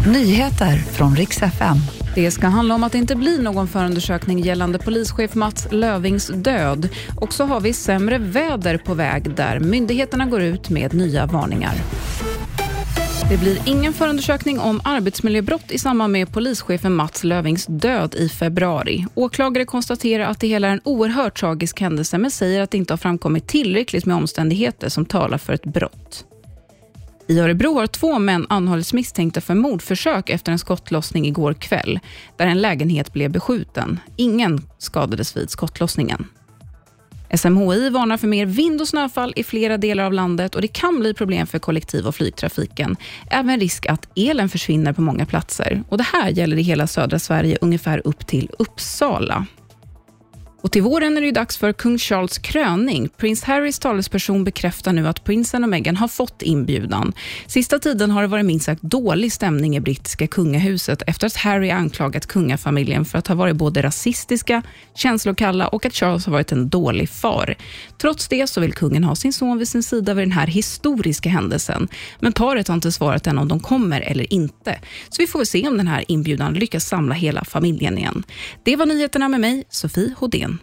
Nyheter från riks FM. Det ska handla om att det inte blir någon förundersökning gällande polischef Mats Lövings död. Och så har vi sämre väder på väg där myndigheterna går ut med nya varningar. Det blir ingen förundersökning om arbetsmiljöbrott i samband med polischefen Mats Lövings död i februari. Åklagare konstaterar att det hela är en oerhört tragisk händelse men säger att det inte har framkommit tillräckligt med omständigheter som talar för ett brott. I Örebro har två män anhållits misstänkta för mordförsök efter en skottlossning igår kväll, där en lägenhet blev beskjuten. Ingen skadades vid skottlossningen. SMHI varnar för mer vind och snöfall i flera delar av landet och det kan bli problem för kollektiv och flygtrafiken. Även risk att elen försvinner på många platser. Och Det här gäller i hela södra Sverige, ungefär upp till Uppsala. Och till våren är det dags för kung Charles kröning. Prins Harrys talesperson bekräftar nu att prinsen och Meghan har fått inbjudan. Sista tiden har det varit minst sagt dålig stämning i brittiska kungahuset efter att Harry anklagat kungafamiljen för att ha varit både rasistiska, känslokalla och att Charles har varit en dålig far. Trots det så vill kungen ha sin son vid sin sida vid den här historiska händelsen. Men paret har inte svarat än om de kommer eller inte. Så vi får väl se om den här inbjudan lyckas samla hela familjen igen. Det var nyheterna med mig, Sofie Hodén.